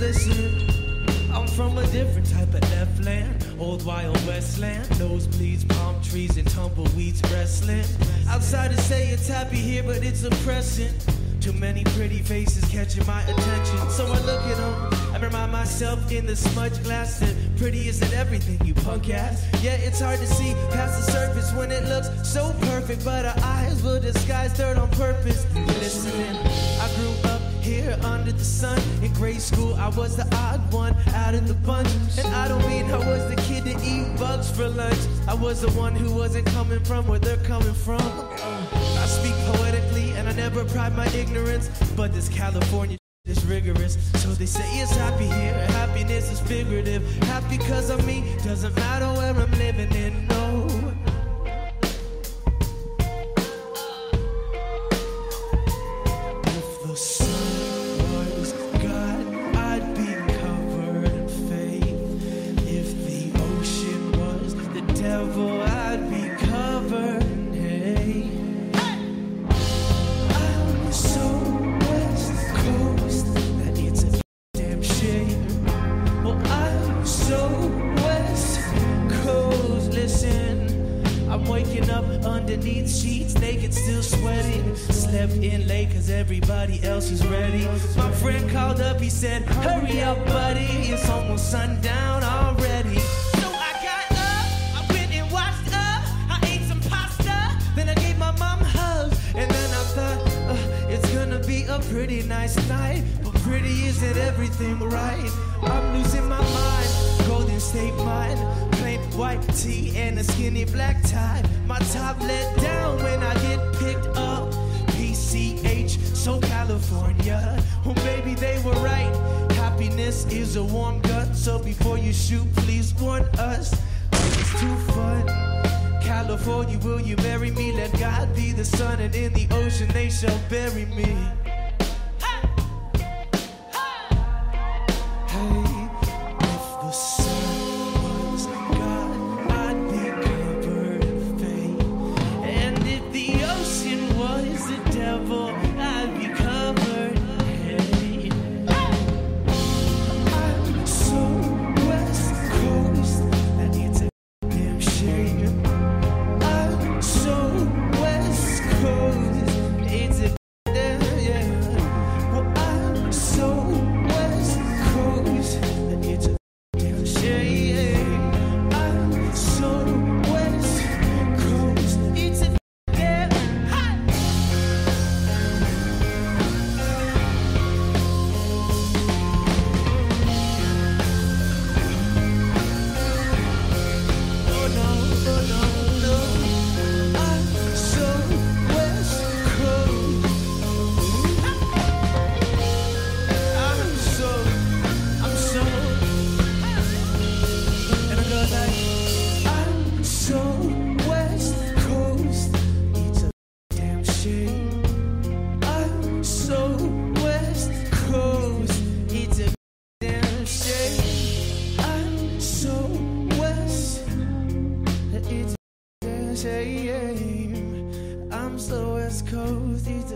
listen. I'm from a different type of left land, old wild westland. Nosebleeds, palm trees, and tumbleweeds wrestling. Outside to say it's happy here, but it's oppressing. Too many pretty faces catching my attention. So I look at them I remind myself in the smudge glass that pretty isn't everything, you punk ass. Yeah, it's hard to see past the surface when it looks so perfect, but our eyes will disguise dirt on purpose. Listening, I grew up here under the sun. In grade school, I was the odd one out of the bunch. And I don't mean I was the kid to eat bugs for lunch. I was the one who wasn't coming from where they're coming from. I speak poetically and I never pride my ignorance. But this California is rigorous. So they say it's happy here. Happiness is figurative. Happy because of me. Doesn't matter where I'm living in. No. Underneath sheets, naked, still sweating. Slept in late cause everybody else was ready. My friend called up, he said, Hurry up, buddy, it's almost sundown already. So I got up, I went and washed up, I ate some pasta, then I gave my mom hugs, and then I thought, uh, it's gonna be a pretty nice night, but pretty isn't everything right. White tee and a skinny black tie. My top let down when I get picked up. PCH, so California. Oh, baby, they were right. Happiness is a warm gut, so before you shoot, please warn us. It's too fun. California, will you marry me? Let God be the sun, and in the ocean they shall bury me. I'm so West Coast.